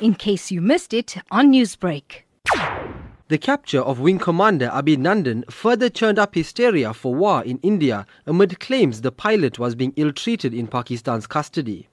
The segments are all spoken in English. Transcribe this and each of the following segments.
in case you missed it on Newsbreak. The capture of Wing Commander Abhinandan further churned up hysteria for war in India amid claims the pilot was being ill treated in Pakistan's custody.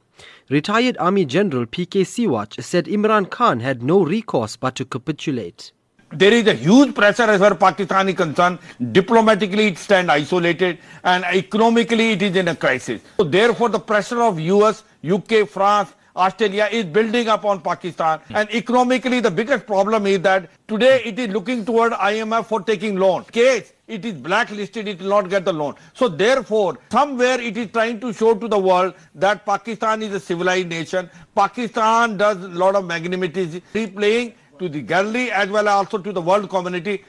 Retired Army General P.K. Siwach said Imran Khan had no recourse but to capitulate. There is a huge pressure as far as Pakistan is concerned. Diplomatically, it stands isolated and economically, it is in a crisis. So therefore, the pressure of US, UK, France, Australia is building up on Pakistan. Hmm. And economically, the biggest problem is that today it is looking toward IMF for taking loan. Case it is blacklisted, it will not get the loan. So therefore, somewhere it is trying to show to the world that Pakistan is a civilized nation. Pakistan does a lot of magnanimity, replaying to the Galilee as well as also to the world community.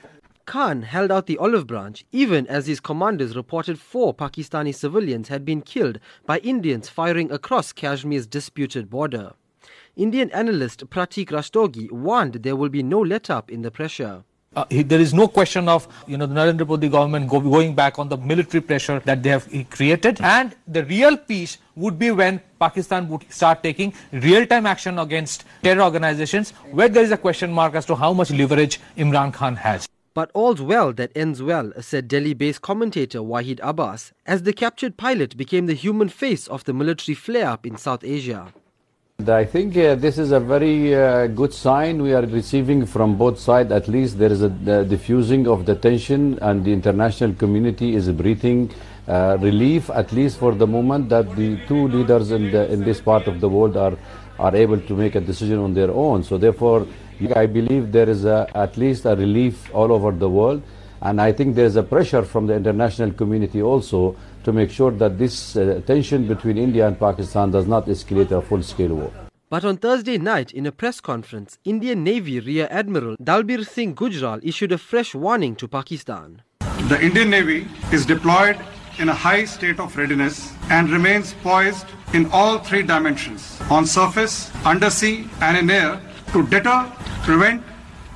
Khan held out the olive branch even as his commanders reported four Pakistani civilians had been killed by Indians firing across Kashmir's disputed border. Indian analyst Pratik Rastogi warned there will be no let up in the pressure. Uh, he, there is no question of you know the Narendra Modi government go, going back on the military pressure that they have created, and the real peace would be when Pakistan would start taking real-time action against terror organizations, where there is a question mark as to how much leverage Imran Khan has. But all's well that ends well, said Delhi-based commentator Wahid Abbas, as the captured pilot became the human face of the military flare-up in South Asia. I think uh, this is a very uh, good sign we are receiving from both sides. At least there is a diffusing of the tension and the international community is breathing uh, relief, at least for the moment that the two leaders in, the, in this part of the world are, are able to make a decision on their own. So therefore, I believe there is a, at least a relief all over the world. And I think there is a pressure from the international community also to make sure that this uh, tension between India and Pakistan does not escalate a full-scale war. But on Thursday night, in a press conference, Indian Navy Rear Admiral Dalbir Singh Gujral issued a fresh warning to Pakistan. The Indian Navy is deployed in a high state of readiness and remains poised in all three dimensions on surface, undersea, and in air to deter, prevent,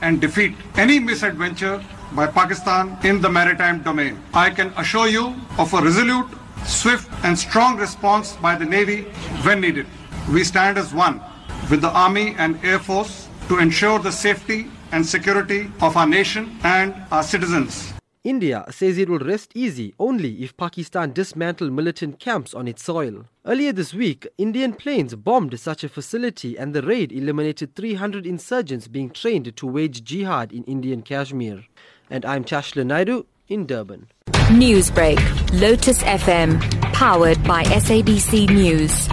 and defeat any misadventure by Pakistan in the maritime domain. I can assure you of a resolute, swift, and strong response by the Navy when needed. We stand as one with the Army and Air Force to ensure the safety and security of our nation and our citizens. India says it will rest easy only if Pakistan dismantle militant camps on its soil. Earlier this week, Indian planes bombed such a facility and the raid eliminated 300 insurgents being trained to wage jihad in Indian Kashmir. And I'm Tashlan Naidoo in Durban. Newsbreak, Lotus FM, powered by SABC News.